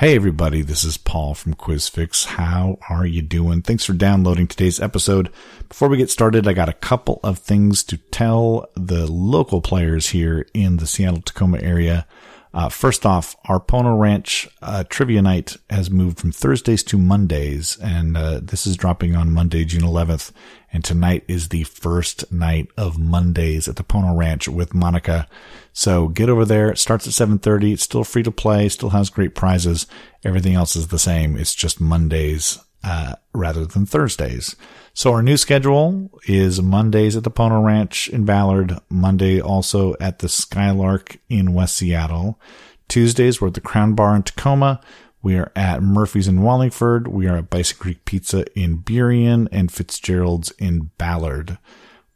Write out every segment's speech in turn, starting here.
Hey everybody, this is Paul from QuizFix. How are you doing? Thanks for downloading today's episode. Before we get started, I got a couple of things to tell the local players here in the Seattle Tacoma area. Uh, first off, our Pono Ranch uh, trivia night has moved from Thursdays to Mondays, and uh, this is dropping on Monday, June 11th. And tonight is the first night of Mondays at the Pono Ranch with Monika. So get over there. It starts at 7:30. It's still free to play. Still has great prizes. Everything else is the same. It's just Mondays uh, rather than Thursdays. So our new schedule is Mondays at the Pono Ranch in Ballard, Monday also at the Skylark in West Seattle. Tuesdays we're at the Crown Bar in Tacoma. We are at Murphy's in Wallingford. We are at Bison Creek Pizza in Burien and Fitzgerald's in Ballard.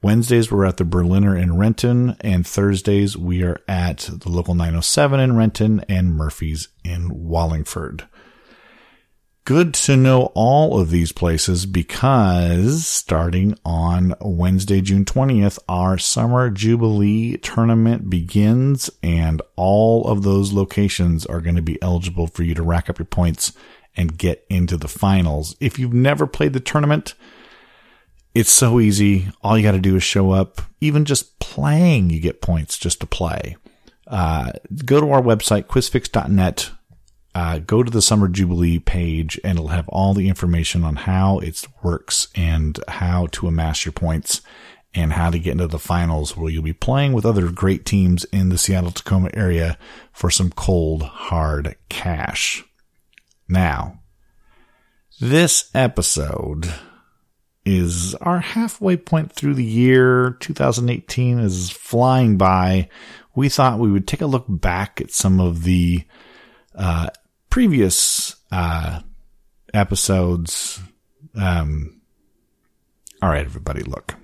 Wednesdays we're at the Berliner in Renton and Thursdays we are at the local 907 in Renton and Murphy's in Wallingford good to know all of these places because starting on Wednesday, June 20th, our summer jubilee tournament begins and all of those locations are going to be eligible for you to rack up your points and get into the finals. If you've never played the tournament, it's so easy. All you got to do is show up. Even just playing, you get points just to play. Uh, go to our website, quizfix.net uh, go to the Summer Jubilee page and it'll have all the information on how it works and how to amass your points and how to get into the finals where you'll be playing with other great teams in the Seattle Tacoma area for some cold, hard cash. Now, this episode is our halfway point through the year. 2018 is flying by. We thought we would take a look back at some of the uh, previous uh, episodes. Um, all right, everybody, look,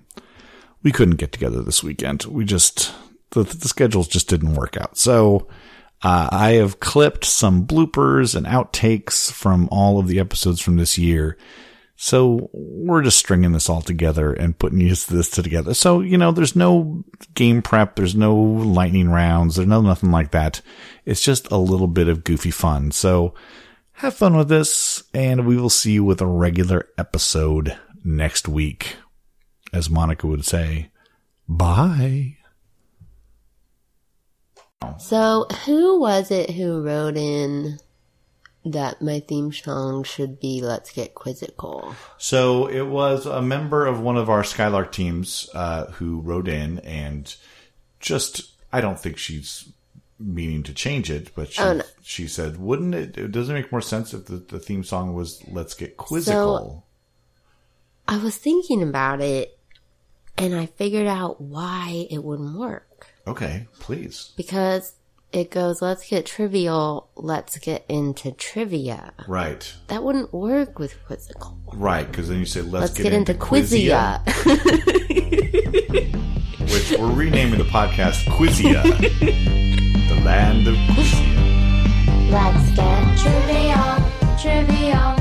we couldn't get together this weekend. We just the, the schedules just didn't work out. So uh, I have clipped some bloopers and outtakes from all of the episodes from this year. So we're just stringing this all together and putting this together. So, you know, there's no game prep. There's no lightning rounds. There's no nothing like that. It's just a little bit of goofy fun. So have fun with this and we will see you with a regular episode next week. As Monika would say, bye. So who was it who wrote in that my theme song should be Let's Get Quizzical. So it was a member of one of our Skylark teams uh, who wrote in and just, I don't think she's meaning to change it, but she, oh, no. she said, wouldn't it, it doesn't make more sense if the, the theme song was Let's Get Quizzical? So, I was thinking about it and I figured out why it wouldn't work. Okay, please. Because it goes, let's get trivial, let's get into trivia. Right. That wouldn't work with quizzical. Right, because then you say, let's, let's get, get, into, into Quizia. Which we're renaming the podcast Quizia. the land of Quizia. Let's get trivial, trivial.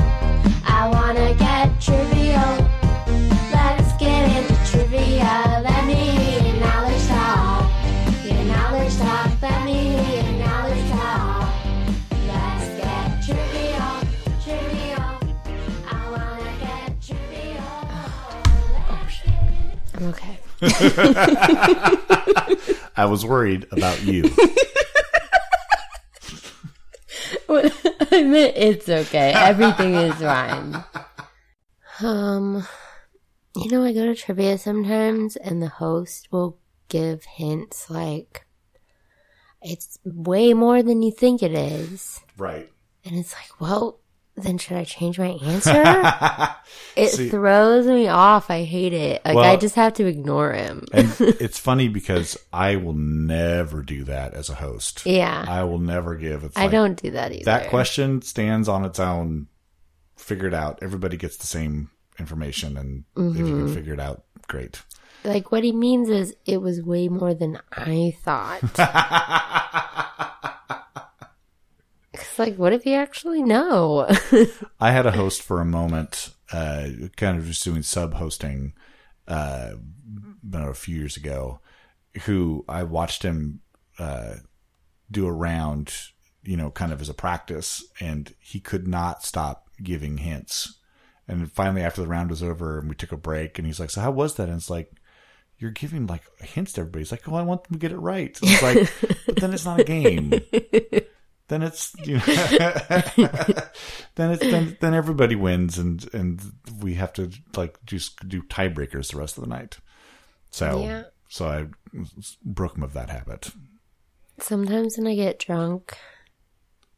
I was worried about you. I meant it's okay. Everything is fine. Um, you know, I go to trivia sometimes, and the host will give hints like, it's way more than you think it is. Right. And it's like, well, then should I change my answer? it See, throws me off. I hate it. Like well, I just have to ignore him. and it's funny because I will never do that as a host. Yeah. I will never give. It's I like, don't do that either. That question stands on its own. Figure it out. Everybody gets the same information, and mm-hmm. if you can mm-hmm. figure it out, great. Like what he means is it was way more than I thought. Like, what if you actually know? I had a host for a moment, uh, kind of just doing sub hosting, uh, a few years ago, who I watched him, uh, do a round you know, kind of as a practice, and he could not stop giving hints. And finally, after the round was over and we took a break, and he's like, "So how was that?" And it's like, "You're giving like hints to everybody." He's like, "Oh, I want them to get it right." It's like, but then it's not a game. Then it's you know, then it's then then everybody wins, and and we have to like just do tiebreakers the rest of the night. So Yeah. so I broke him of that habit. Sometimes when I get drunk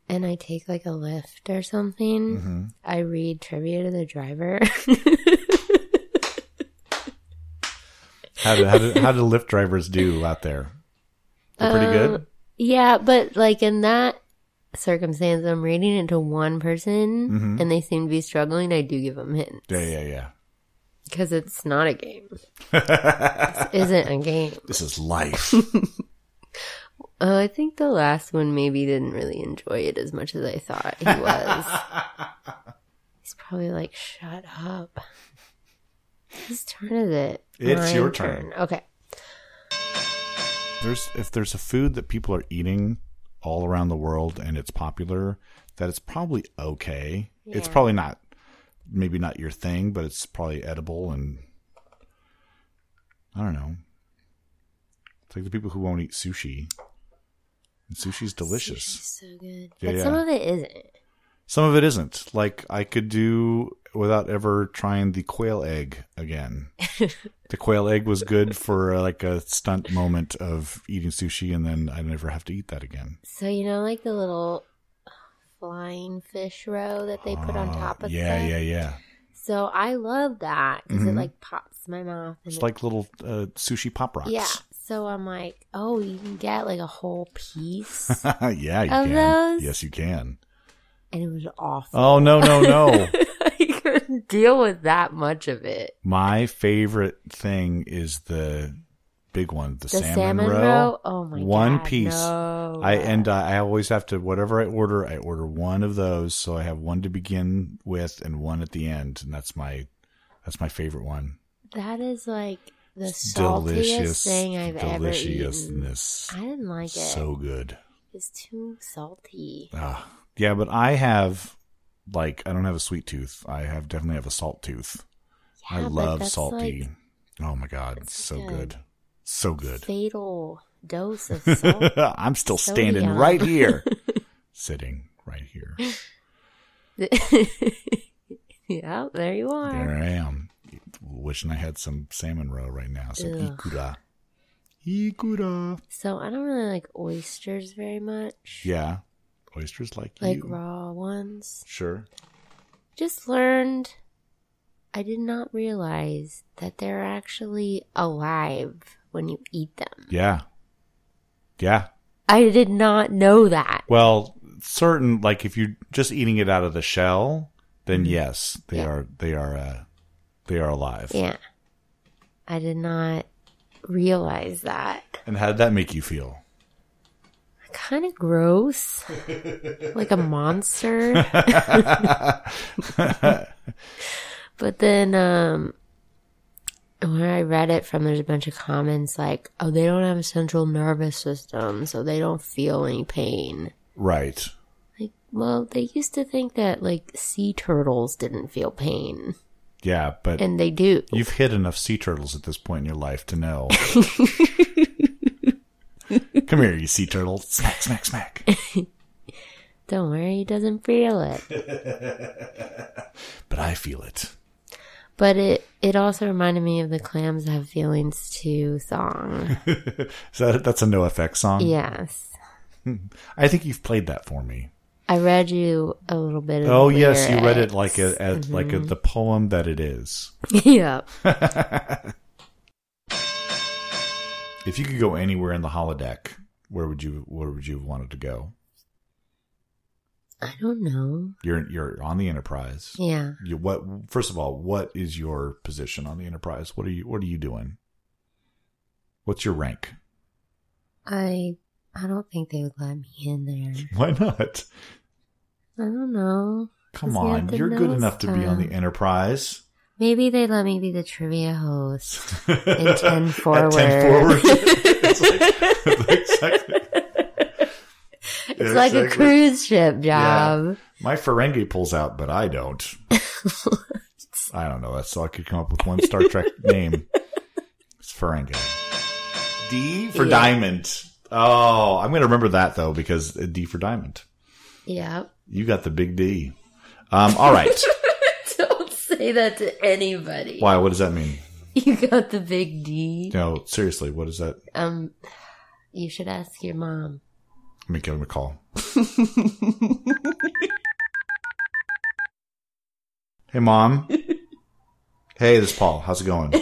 and I take like a Lyft or something, Mm-hmm. I read trivia to the driver. How do how do how do Lyft drivers do out there? They're pretty Um, good. yeah, but like in that circumstance, I'm reading it to one person Mm-hmm. and they seem to be struggling. I do give them hints Yeah, yeah, yeah. because it's not a game. this isn't a game. This is life. Uh, I think the last one maybe didn't really enjoy it as much as I thought he was. He's probably like, shut up. Whose turn is it? It's your My turn. Okay. there's if there's a food that people are eating all around the world and it's popular, that it's probably okay. It's probably not maybe not your thing, but it's probably edible and I don't know. It's like the people who won't eat sushi. And sushi's delicious. Sushi's so good. Yeah, but yeah. some of it isn't. Some of it isn't. Like I could do without ever trying the quail egg again. the quail egg was good for uh, like a stunt moment of eating sushi, and then I never have to eat that again. So, you know, like the little flying fish roe that they put on top of Uh, yeah, stuff? yeah, yeah. So I love that because Mhm. it like pops in my mouth. It's it- like little uh, sushi pop rocks. yeah. So I'm like, oh, you can get like a whole piece. yeah, you Of can. those? Yes, you can. and it was awful. Oh no, no, no. Couldn't deal with that much of it. My favorite thing is the big one, the, The salmon, salmon, roe. roe. Oh my god. One piece. No. I and uh, I always have to whatever I order, I order one of those, so I have one to begin with and one at the end, and that's my that's my favorite one. that is like the saltiest delicious, thing I've ever eaten. I didn't like it. So good. It's too salty. Ah, yeah, but I have like I don't have a sweet tooth. I have definitely have a salt tooth. I Yeah, but love salty. like, oh my god, it's so like good, so good. fatal dose of salt. I'm still standing right here, sitting right here. yeah, there you are. There I am, wishing I had some salmon roe right now. Some Ugh. ikura. Ikura. So I don't really like oysters very much. Yeah, oysters like, Like you. Like raw ones. Sure. Just learned I did not realize that they're actually alive when you eat them. Yeah. Yeah. I did not know that. Well, certain like if you're just eating it out of the shell, then yes, they Mm-hmm. Yeah. are they are uh they are alive. Yeah. I did not realize that. And how did that make you feel? Kind of gross. like a monster. but then, um, when I read it from, there's a bunch of comments like, oh, they don't have a central nervous system, so they don't feel any pain. Right. Like, well, they used to think that, like, sea turtles didn't feel pain, Yeah, but and they do. you've hit enough sea turtles at this point in your life to know. Come here, you sea turtle. Smack, smack, smack. Don't worry, he doesn't feel it. But I feel it. But it, it also reminded me of the Clams Have Feelings too song. So that, that's a no effect song. yes. Hmm. I think you've played that for me. I read you a little bit of Oh yes, you read it like a, a like a, mm-hmm. the poem that it is. yeah. If you could go anywhere in the holodeck, where would you where would you have wanted to go? I don't know. You're you're on the Enterprise. Yeah. You, what first of all, what is your position on the Enterprise? What are you what are you doing? What's your rank? I I don't think they would let me in there. Why not? I don't know. Come Does he have on, you're good enough to be on the? Enterprise. Maybe they let me be the trivia host. At 10 forward. forward. It's like- it's exactly- It's like a cruise ship job. My Ferengi pulls out, but I don't. I don't know. That's all I could come up with one Star Trek name. It's Ferengi. D for Yeah. diamond. Oh, I'm going to remember that though because uh, D for diamond. Yeah. You got the big D. Um, all right. Say that to anybody. Why? What does that mean? You got the big D. No, seriously. What is that? Um, you should ask your mom. Let me give him a call. hey, mom. Hey, this is Paul. How's it going?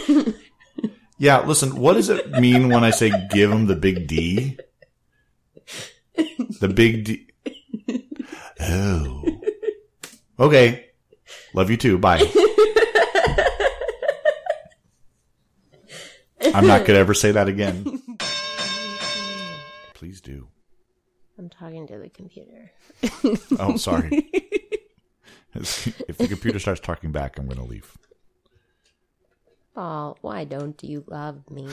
Yeah, listen, what does it mean when I say give him the big D? The big D. Oh. Okay. Love you too. Bye. I'm not going to ever say that again. Please do. I'm talking to the computer. Oh, sorry. if the computer starts talking back, I'm going to leave. Oh, why don't you love me?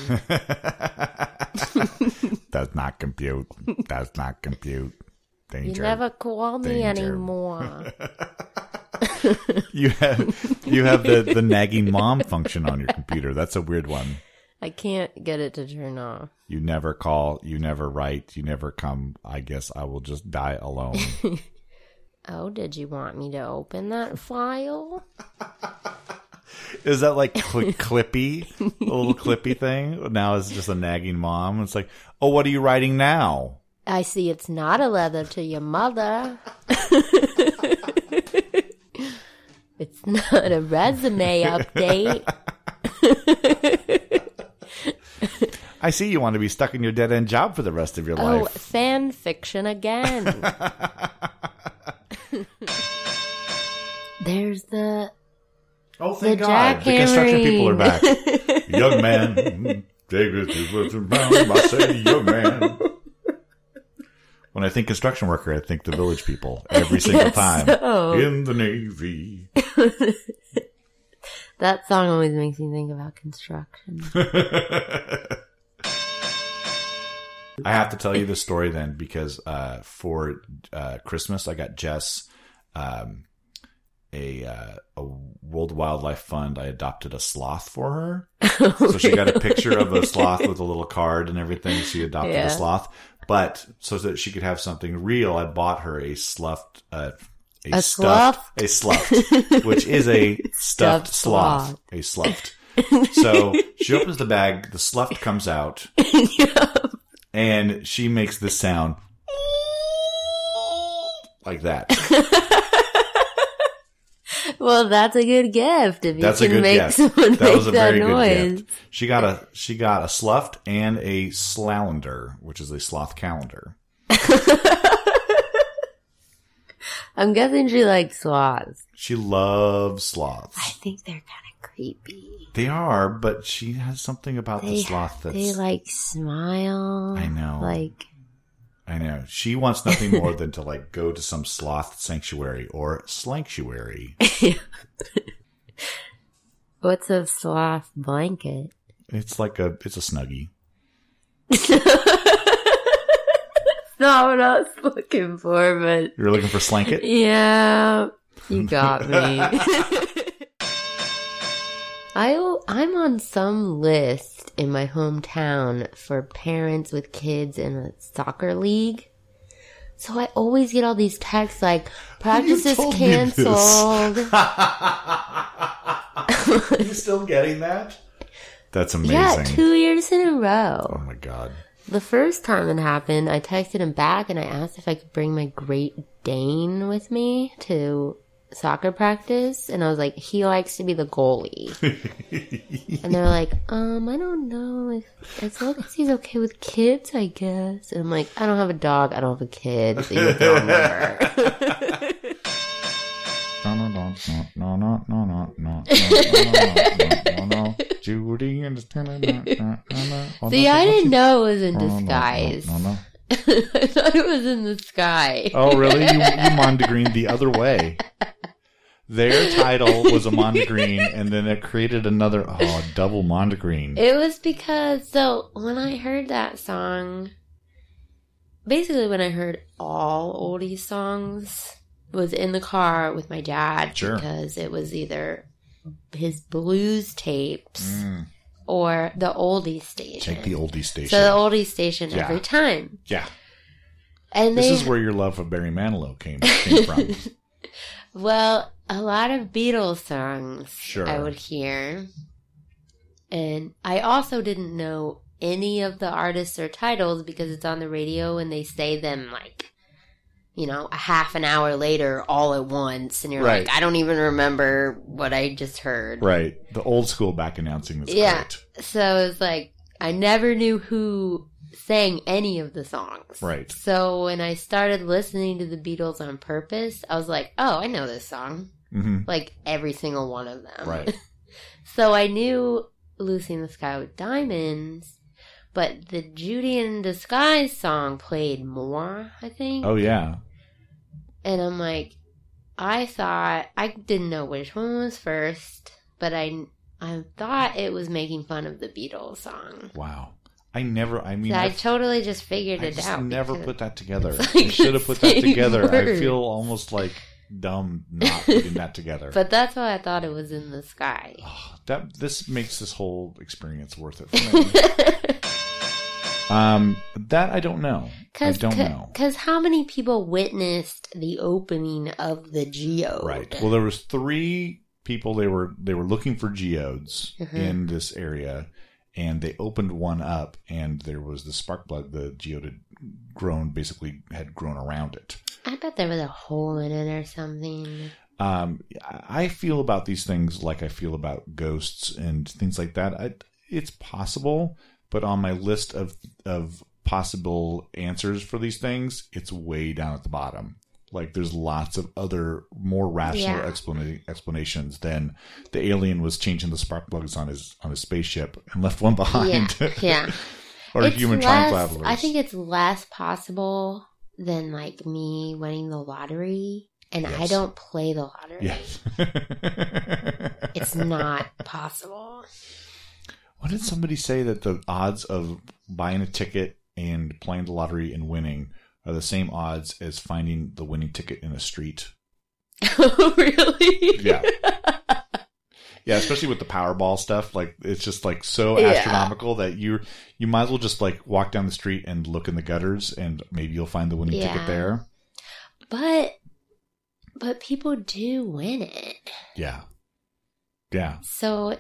Does not compute. Does not compute. Danger. You never call me Danger. anymore. You have you have the the nagging mom function on your computer. That's a weird one. I can't get it to turn off. You never call. You never write. You never come. I guess I will just die alone. Oh, did you want me to open that file? Is that like cl- clippy, a little clippy thing? Now it's just a nagging mom. It's like, oh, what are you writing now? I see it's not a letter to your mother. it's not a resume update. I see you want to be stuck in your dead end job for the rest of your life. Oh, life. fan fiction again. There's the Oh, thank The God. The construction people are back. young man, take it to the round, I say, young man. When I think construction worker, I think the village people every single guess time. so. In the Navy. that song always makes me think about construction. I have to tell you this story then because uh, for uh, Christmas I got Jess um, a uh, a World Wildlife Fund. I adopted a sloth for her, so she got a picture of a sloth with a little card and everything. She adopted Yeah. a sloth, but so that she could have something real, I bought her a sloughed. Uh, a, A stuffed, a sloughed, which is a stuffed, Stuffed sloth, sloth. a sloughed. So she opens the bag, the sloughed comes out, and she makes this sound like that. well, that's a good gift if you That's a can good make gift. someone That make was a that very noise. good gift. She got a she got a sloughed and a slowender, which is a sloth calendar. I'm guessing she likes sloths. She loves sloths. I think they're kind of creepy. They are, but she has something about the sloth that's they like smile. I know. Like, I know. She wants nothing more than to like go to some sloth sanctuary or slanctuary. what's a sloth blanket? It's like a it's a snuggie. Not what I was looking for, but You're looking for slanket? yeah, you got me. I I'm on some list in my hometown for parents with kids in a soccer league. So I always get all these texts like practice is told me this. canceled. Are you still getting that? That's amazing. yeah, two years in a row. oh my god. The first time it happened, I texted him back and I asked if I could bring my Great Dane with me to soccer practice. And I was like, he likes to be the goalie. and they're like, um, I don't know if as long as he's okay with kids, I guess. And I'm like, I don't have a dog, I don't have a kid, so you can remember. No, no, no, no, no, no, no, no, no, no, no, no, Judy and the no, no, no. See, I didn't know it was in disguise. I thought it was in the sky. Oh, really? You, you Mondegreen the other way. Their title was a Mondegreen, and then it created another, oh, double Mondegreen. It was because so when I heard that song, basically when I heard all oldies songs was in the car with my dad Sure. because it was either his blues tapes Mm, or the oldie station. take the oldie station. so the oldies station Yeah. every time. yeah. And This they is where your love of Barry Manilow came, came from. well, a lot of Beatles songs Sure. I would hear. And I also didn't know any of the artists or titles because it's on the radio and they say them like you know, a half an hour later all at once and you're Right. like, I don't even remember what I just heard. right. The old school back announcing that's Yeah. great. So it's like I never knew who sang any of the songs. Right. So when I started listening to the Beatles on purpose, I was like, "Oh, I know this song." hmm Like every single one of them. Right. so I knew Lucy in the Sky with Diamonds, but the Judy in Disguise song played more, I think. Oh, yeah. And I'm like, I thought I didn't know which one was first, but I I thought it was making fun of the Beatles song. Wow. I never, I mean, So I totally just figured I it just out. never put that together. It's I should have put that together. I feel almost like dumb not putting that together. But that's why I thought it was in the sky. Oh, that this makes this whole experience worth it for me. Um, that I don't know. I Cause, don't know. Because how many people witnessed the opening of the Geode? Right. Well, there was three people. They were they were looking for geodes Mhm. in this area, and they opened one up, and there was the spark plug. The geode had grown, basically had grown around it. I bet there was a hole in it or something. um, I feel about these things like I feel about ghosts and things like that. I, it's possible, but on my list of of possible answers for these things, it's way down at the bottom. Like there's lots of other more rational Yeah. explana- explanations than the alien was changing the spark plugs on his on his spaceship and left one behind. Yeah, yeah. or It's human time travelers. I think it's less possible than like me winning the lottery, and I don't play the lottery. Yes. It's not possible. What did somebody say that the odds of buying a ticket and playing the lottery and winning are the same odds as finding the winning ticket in a street? really? Yeah. Yeah, especially with the Powerball stuff, like it's just like so Yeah. astronomical that you you might as well just like walk down the street and look in the gutters and maybe you'll find the winning Yeah. ticket there. But but people do win it. Yeah. Yeah. So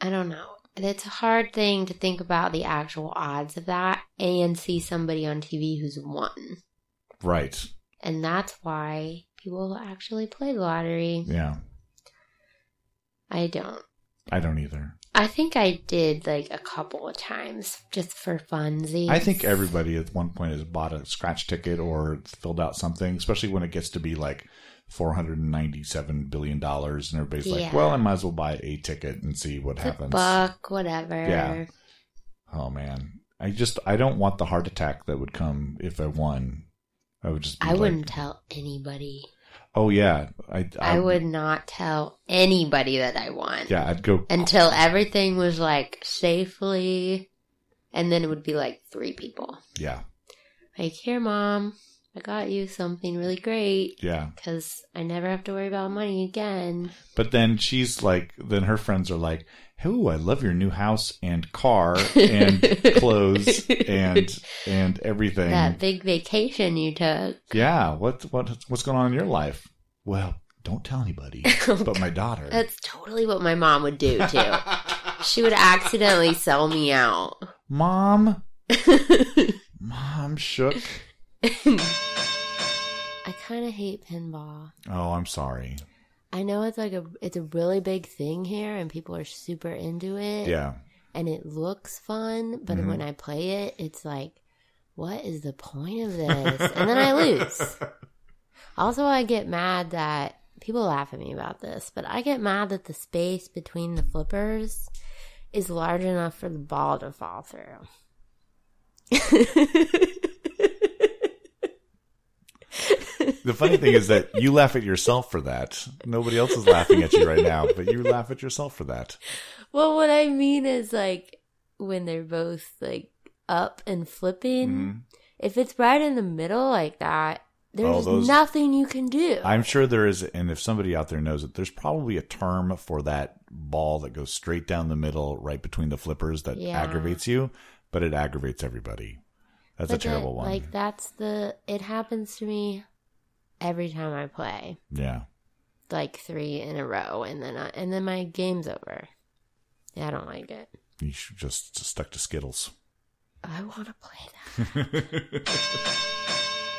I don't know. It's a hard thing to think about the actual odds of that and see somebody on TV who's won. Right. And that's why people actually play the lottery. Yeah. I don't. I don't either. I think I did like a couple of times just for funsies. I think everybody at one point has bought a scratch ticket or filled out something, especially when it gets to be like four hundred and ninety-seven billion dollars, and everybody's like, "Well, I might as well buy a ticket and see what It's happens." buck, whatever. Yeah. Oh man, I just I don't want the heart attack that would come if I won. I would just. Be I like, wouldn't tell anybody. Oh yeah, I, I would not tell anybody that I won. Yeah, I'd go. until everything was like safely and then it would be like three people Yeah, like here mom i got you something really great yeah. because i never have to worry about money again But then she's like, then her friends are like, "Oh, I love your new house and car and clothes and and everything." that big vacation you took Yeah, what what what's going on in your life? Well, don't tell anybody, but my daughter. that's totally what my mom would do too she would accidentally sell me out Mom, mom shook. I kind of hate pinball Oh, I'm sorry. i know it's like a it's a really big thing here and people are super into it Yeah, and it looks fun, but Mhm. when I play it, it's like, what is the point of this? and then I lose. Also, I get mad that people laugh at me about this, but I get mad that the space between the flippers is large enough for the ball to fall through. The funny thing is that you laugh at yourself for that. Nobody else is laughing at you right now, but you laugh at yourself for that. well, what I mean is like when they're both like up and flipping. Mhm. If it's right in the middle like that, there's those- nothing you can do. I'm sure there is, and if somebody out there knows it, there's probably a term for that ball that goes straight down the middle, right between the flippers, that Yeah. aggravates you, but it aggravates everybody. That's a But that- terrible one. Like that's the. It happens to me every time I play, yeah. like three in a row, and then I, and then my game's over. Yeah, I don't like it. You should just stuck to Skittles. I want to play that.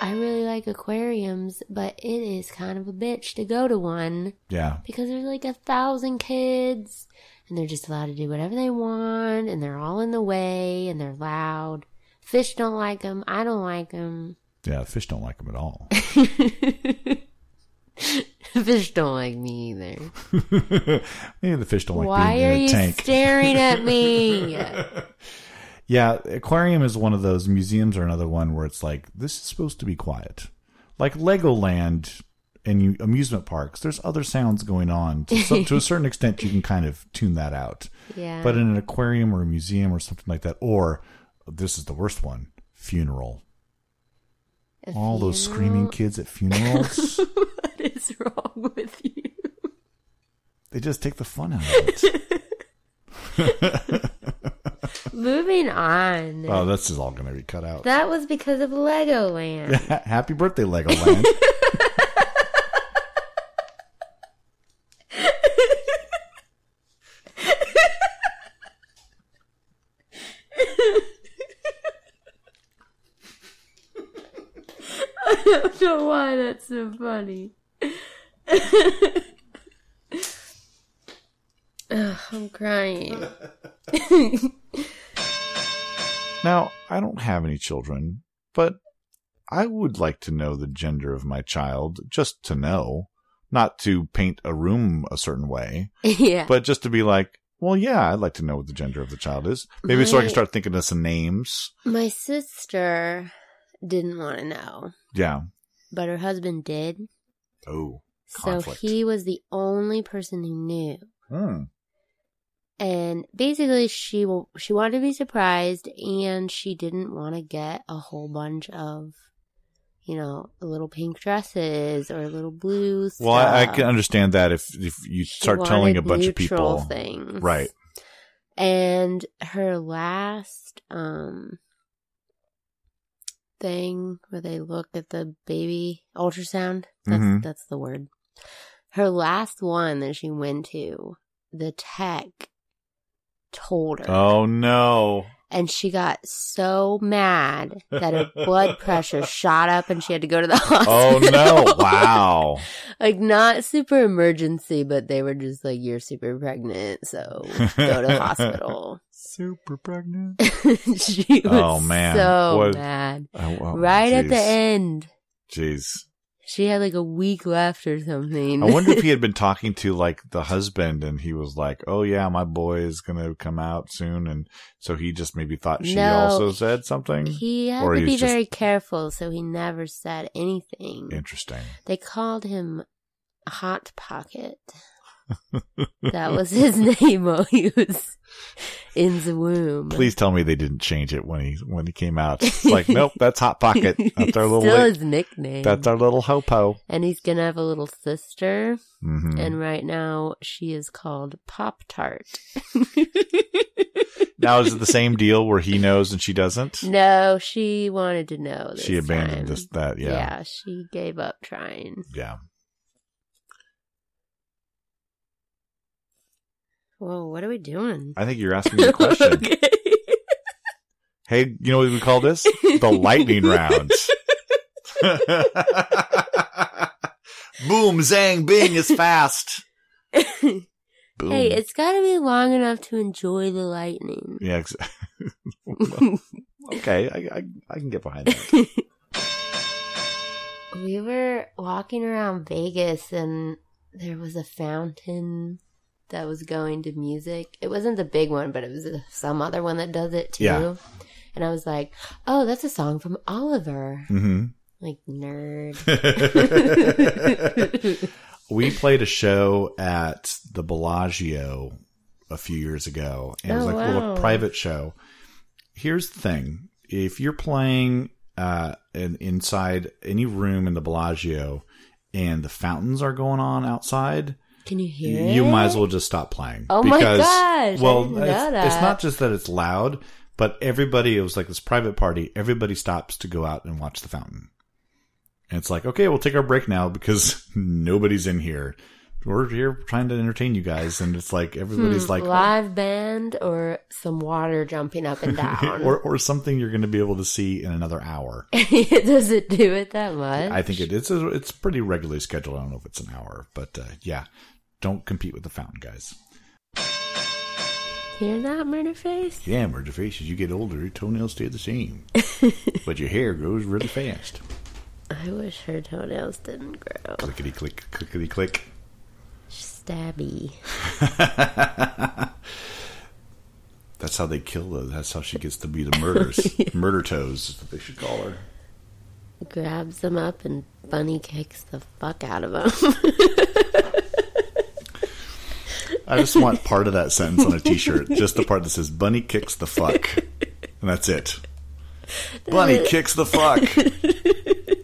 I really like aquariums, but it is kind of a bitch to go to one Yeah. because there's like a thousand kids and they're just allowed to do whatever they want and they're all in the way and they're loud. Fish don't like them. I don't like them. Yeah. Fish don't like them at all. Fish don't like me either. Maybe the fish don't like Why being are in a you tank. staring at me? Yeah, aquarium is one of those. Museums are another one where it's like this is supposed to be quiet, like Legoland and you, amusement parks. There's other sounds going on to, some, to a certain extent. You can kind of tune that out, yeah. but in an aquarium or a museum or something like that, or this is the worst one: funeral. A All those screaming kids at funerals. What is wrong with you? they just take the fun out of it. Moving on. oh, this is all going to be cut out. that was because of Legoland. Happy birthday, Legoland. I don't know why that's so funny. Ugh, I'm crying. Now, I don't have any children, but I would like to know the gender of my child, just to know, not to paint a room a certain way, yeah. but just to be like, well, yeah, I'd like to know what the gender of the child is. Maybe so I can start thinking of some names. My sister didn't want to know, Yeah. But her husband did. Oh. conflict. So he was the only person who knew. Hmm. And basically, she she wanted to be surprised, and she didn't want to get a whole bunch of, you know, little pink dresses or little blue. Stuff. Well, I, I can understand that if if you She start telling a bunch of people, things, right? And her last um thing where they look at the baby ultrasound. That's Mhm. that's the word. Her last one that she went to, the tech told her. Oh no! And she got so mad that her blood pressure shot up and she had to go to the hospital. Oh no! Wow! like not super emergency, but they were just like, You're super pregnant, so go to the hospital. Super pregnant. she oh, was Oh, man. so What- mad. Oh, oh, right at the end. Jeez. She had like a week left or something. I wonder if he had been talking to like the husband and he was like, "Oh yeah, my boy is gonna come out soon," and so he just maybe thought she No, also said something. he had Or to be just- very careful, so he never said anything. Interesting. They called him Hot Pocket. that was his name while he was in the womb. Please tell me they didn't change it when he when he came out. It's like, nope, that's Hot Pocket. That's our little. Still his nickname. that's our little hopo. and he's gonna have a little sister, hmm and right now she is called Pop Tart. Now is it the same deal where he knows and she doesn't? no, she wanted to know. This she abandoned time. this that. Yeah. yeah, she gave up trying. Yeah. Whoa, what are we doing? I think you're asking me a question. okay. Hey, you know what we call this? The lightning round. Boom, zang, bing is fast. Boom. Hey, it's got to be long enough to enjoy the lightning. yeah. Ex- okay, I, I I can get behind that. we were walking around Vegas and there was a fountain that was going to music. It wasn't the big one, but it was some other one that does it too. Yeah. And I was like, "Oh, that's a song from Oliver." hmm Like nerd. we played a show at the Bellagio a few years ago, and it was Oh, like a little private show. Here's the thing: if you're playing uh, in, inside any room in the Bellagio, and the fountains are going on outside, Can you hear me? you it? might as well just stop playing. Oh my gosh, Well, it's, it's not just that it's loud, but everybody. It was like this private party. Everybody stops to go out and watch the fountain. And it's like, okay, we'll take our break now because nobody's in here. We're here trying to entertain you guys, and it's like everybody's like, Hmm, live band or some water jumping up and down. or or something you're going to be able to see in another hour. Does it do it that much? I think it, it's a, it's pretty regularly scheduled. I don't know if it's an hour, but uh, yeah, don't compete with the fountain guys. Hear that, murder face? Yeah, murder face. As you get older, your toenails stay the same, but your hair grows really fast. I wish her toenails didn't grow. Clickety click, clickety click. Stabby. That's how they kill her. That's how she gets to be the murders. Murder toes is what they should call her. Grabs them up and bunny kicks the fuck out of them. I just want part of that sentence on a T-shirt, just the part that says "Bunny kicks the fuck," and that's it. Bunny kicks the fuck.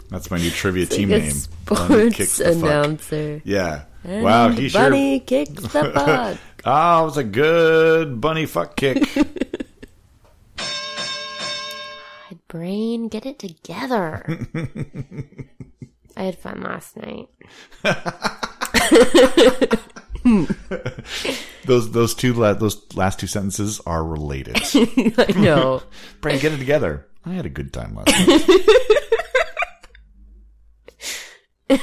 That's my new trivia team a name. Bunny kicks sports the fuck. announcer. Yeah. wow, And he bunny sure. kicks the fuck. Oh, it was a good bunny fuck kick. God, Brain, get it together. I had fun last night. those those two la- those last two sentences are related. I know. Brain, get it together. I had a good time last night.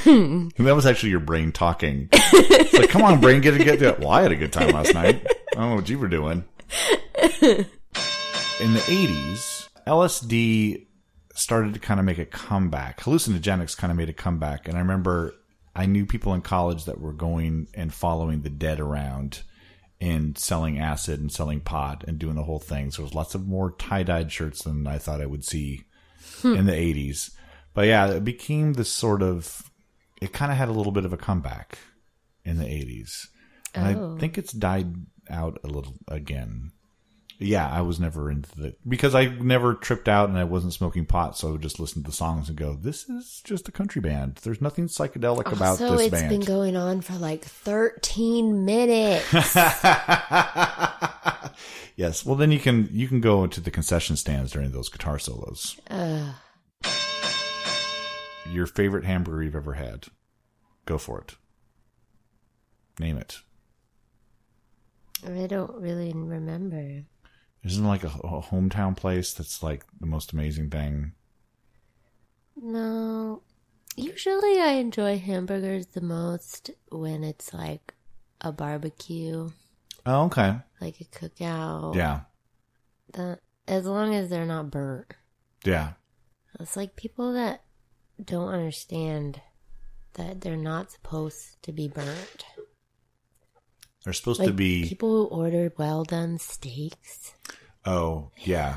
And that was actually your brain talking. It's like, come on, brain, get it together. Well, I had a good time last night. I don't know what you were doing. In the 80s, LSD started to kind of make a comeback. Hallucinogenics kind of made a comeback. And I remember I knew people in college that were going and following the dead around and selling acid and selling pot and doing the whole thing. So there was lots of more tie dyed shirts than I thought I would see hmm. in the 80s. But yeah, it became this sort of, it kind of had a little bit of a comeback in the 80s. And Oh. I think it's died out a little again. Yeah, I was never into the, because I never tripped out and I wasn't smoking pot. So I would just listen to the songs and go, this is just a country band. There's nothing psychedelic oh, about so this it's band. been going on for like 13 minutes. yes. Well, then you can, you can go into the concession stands during those guitar solos. Ugh. Your favorite hamburger you've ever had. Go for it. Name it. I don't really remember. Isn't like a, a hometown place that's like the most amazing thing? No. Usually I enjoy hamburgers the most when it's like a barbecue, Oh, okay. like a cookout. Yeah. The- as long as they're not burnt. Yeah. It's like people that don't understand that they're not supposed to be burnt. They're supposed Like to be. people who order well done steaks. Oh, yeah.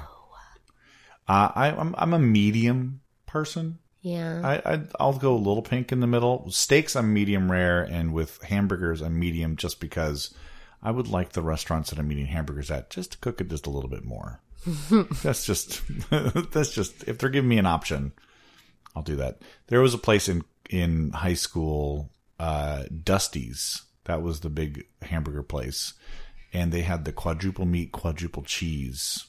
Uh, I, I'm I'm a medium person. Yeah. I, I I'll go a little pink in the middle. Steaks I'm medium rare, and with hamburgers I'm medium, just because I would like the restaurants that I'm eating hamburgers at just to cook it just a little bit more. that's just that's just if they're giving me an option, I'll do that. There was a place in in high school, uh, Dusty's. That was the big hamburger place, and they had the quadruple meat, quadruple cheese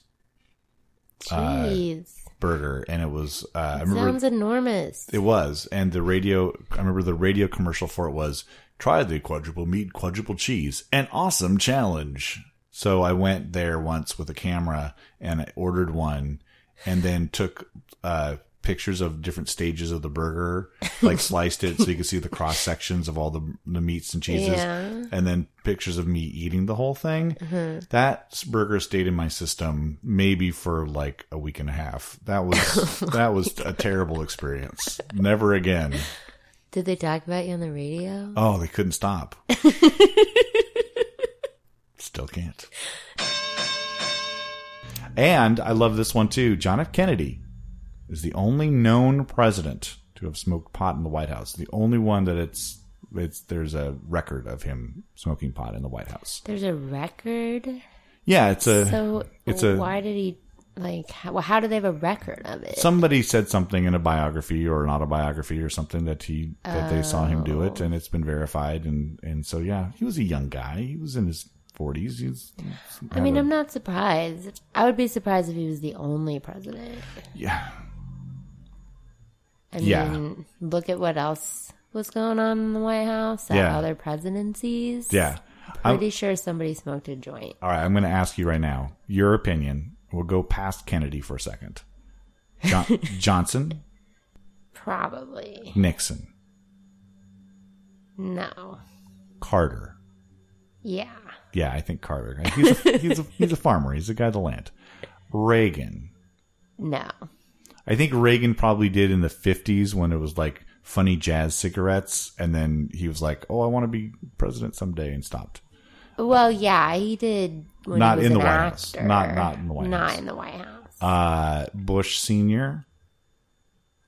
Jeez. burger, and it was. Uh, I remember Sounds enormous. it was, and the radio. I remember the radio commercial for it was try the quadruple meat, quadruple cheese, an awesome challenge. So I went there once with a camera and I ordered one, and then took uh, pictures of different stages of the burger, like sliced it so you could see the cross sections of all the the meats and cheeses, Yeah. and then pictures of me eating the whole thing. Mm-hmm. That burger stayed in my system maybe for like a week and a half. That was that was a terrible experience. Never again. Did they talk about you on the radio? Oh, they couldn't stop. Still can't. And I love this one too. John F. Kennedy is the only known president to have smoked pot in the White House. The only one that it's it's there's a record of him smoking pot in the White House. There's a record. Yeah, it's a So it's a why did he Like, how, well, how do they have a record of it? Somebody said something in a biography or an autobiography or something that he that they saw him do Oh. it, and it's been verified. And and so yeah, he was a young guy. He was in his forties. He was. I mean, I'm not surprised. I would be surprised if he was the only president. yeah. I Yeah. mean, look at what else was going on in the White House at Yeah. other presidencies. Yeah. I'm- Pretty sure somebody smoked a joint. All right, I'm going to ask you right now your opinion. We'll go past Kennedy for a second. John- Johnson, Probably. Nixon, No. Carter. Yeah. Yeah, I think Carter. He's a, he's a, he's a farmer. He's a guy of the land. Reagan. No. I think Reagan probably did in the 50s when it was like funny jazz cigarettes. And then he was like, oh, I want to be president someday and stopped. Well, yeah, he did. When Not he was in the White House. Not- not in the White Not House. in the White House. Uh, Bush Sr.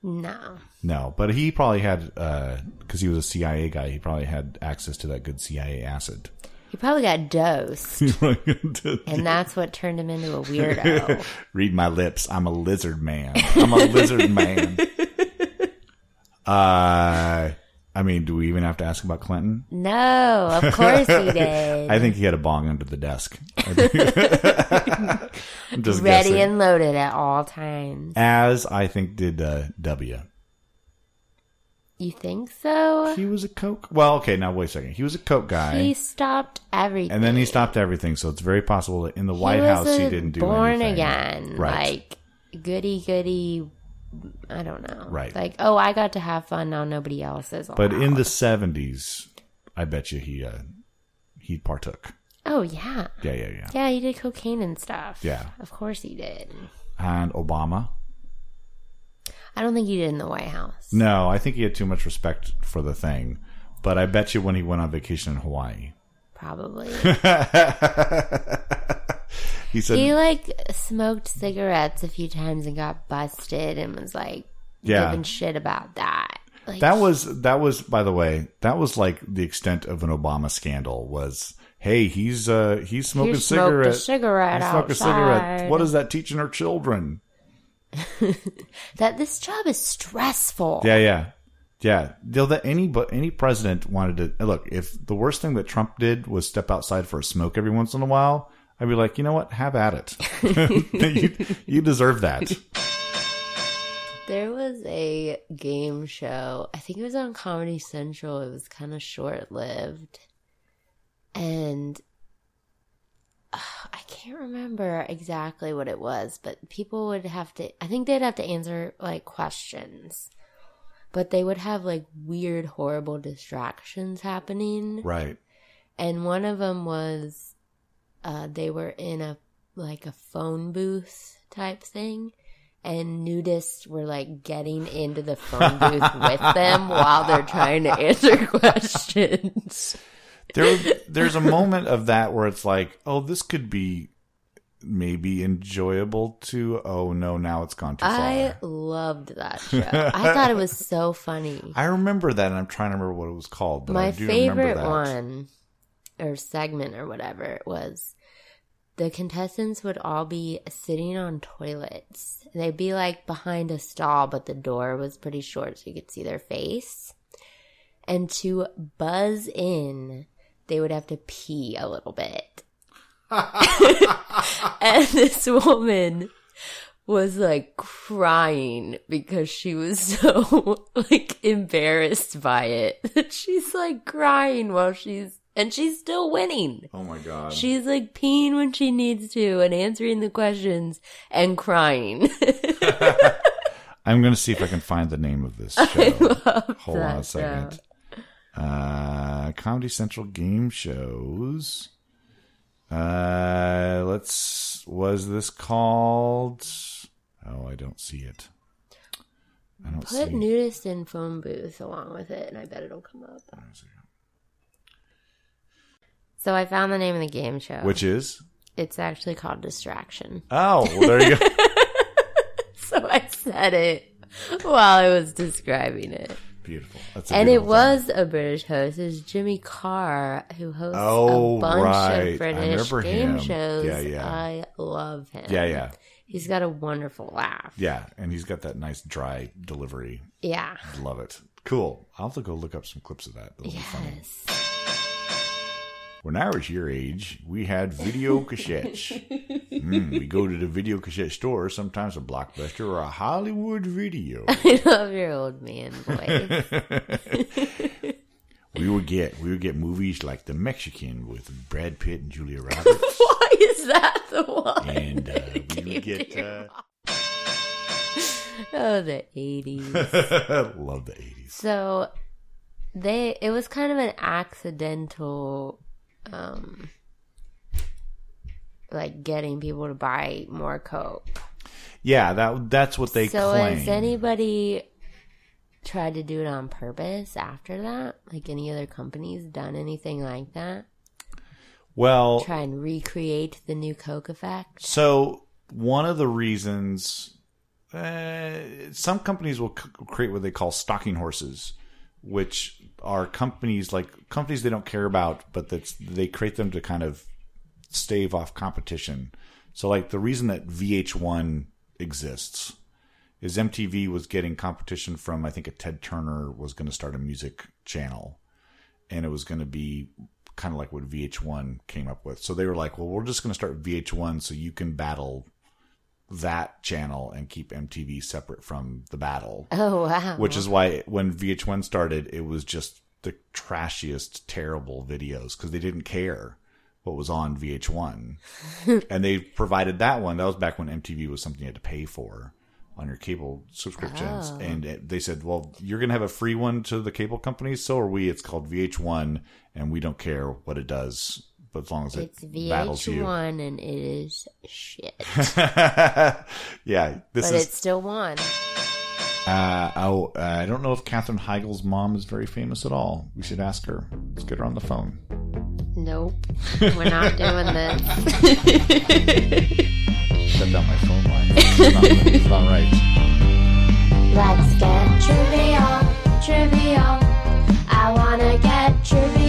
no. No, but he probably had, because he was a CIA guy, he probably had access to that good CIA acid. He probably got dosed, and that's what turned him into a weirdo. Read my lips. I'm a lizard man. I'm a lizard man. Uh, I mean, do we even have to ask about Clinton? no, of course he did. I think he had a bong under the desk. I'm just Ready guessing. and loaded at all times. As I think did uh, W. You think so? He was a coke. Well, okay. Now wait a second. He was a coke guy, He stopped everything. and then he stopped everything. So it's very possible that in the He White House he didn't do born anything. again, Right. like goody goody. I don't know. Right. Like, oh, I got to have fun now. Nobody else is. But in the seventies, I bet you he uh, he partook. oh yeah, Yeah, yeah, yeah. yeah, he did cocaine and stuff. Yeah. of course he did. And Obama. I don't think he did in the White House. No, I think he had too much respect for the thing. But I bet you when he went on vacation in Hawaii, Probably. he said, he like smoked cigarettes a few times and got busted and was like Yeah. giving shit about that. Like, That was that was by the way that was like the extent of an Obama scandal was hey he's uh he's smoking a cigarette he smoked a cigarette what is that teaching our children that this job is stressful. yeah yeah yeah They'll that any but any president wanted to look if the worst thing that Trump did was step outside for a smoke every once in a while I'd be like you know what have at it you, you deserve that There was a game show. I think it was on Comedy Central. It was kind of short lived. And I can't remember exactly what it was, but people would have to, I think they'd have to answer like questions. But they would have like weird, horrible distractions happening. right And one of them was uh, they were in a like a phone booth type thing. And nudists were like getting into the phone booth with them while they're trying to answer questions. There there's a moment of that where it's like oh this could be maybe enjoyable to oh no now it's gone too far I loved that show. I thought it was so funny. I remember that, and I'm trying to remember what it was called. But I My do remember favorite that. one or segment or whatever it was the contestants would all be sitting on toilets. They'd be like behind a stall, but the door was pretty short so you could see their face. And to buzz in, they would have to pee a little bit. and this woman was like crying because she was so like embarrassed by it. she's like crying while she's and she's still winning. Oh my god! She's like peeing when she needs to and answering the questions and crying. I'm going to see if I can find the name of this show. Hold on a that second. Uh, Comedy Central game shows. Uh, let's. Was this called? Oh, I don't see it. I don't Put see. nudist in phone booth along with it and I bet it'll come up. So I found the name of the game show. Which is? it's actually called Distraction. Oh, well, there you go. So I said it while I was describing it. Beautiful. That's a And it beautiful thing. was a British host. It was Jimmy Carr who hosts Oh, a bunch right. Of British game him. shows. Yeah, yeah. I love him. Yeah, yeah. He's got a wonderful laugh. Yeah, and he's got that nice dry delivery. Yeah. I love it. Cool. I'll have to go look up some clips of that. That'll be funny. Yes. When I was your age, we had video cassettes. Mm, we go to the video cassette store, sometimes a Blockbuster or a Hollywood Video. I love your old man voice. We would get we would get movies like The Mexican with Brad Pitt and Julia Roberts, Why is that the one? and uh, we would get. Uh, Oh, the 80s. love the eighties. So they it was kind of an accidental um like getting people to buy more coke. Yeah, that that's what they so claim. has anybody tried to do it on purpose after that? Like any other companies done anything like that? well, Try and recreate the new coke effect? So one of the reasons, uh, some companies will c- create what they call stalking horses, which are companies like companies they don't care about, but that's they create them to kind of stave off competition. So like the reason that VH1 exists is MTV was getting competition from I think a Ted Turner was going to start a music channel, and it was going to be kind of like what VH1 came up with. So they were like, well, we're just going to start VH1 so you can battle that channel and keep MTV separate from the battle. Oh wow. Which is why when VH1 started, it was just the trashiest, terrible videos because they didn't care what was on VH1. and they provided that one. That was back when MTV was something you had to pay for on your cable subscriptions. Oh. And it, they said, well, you're going to have a free one to the cable companies. So are we. It's called VH1 and we don't care what it does. But as long as it's it battles you. VH1 and it is shit. yeah, this but is. it still one. Uh, oh, uh, I don't know if Katherine Heigl's mom is very famous at all. We should ask her. Let's get her on the phone. Nope. We're not doing this. Shut down my phone line. It's not, it's not right. Let's get trivial, trivial. I wanna get trivial.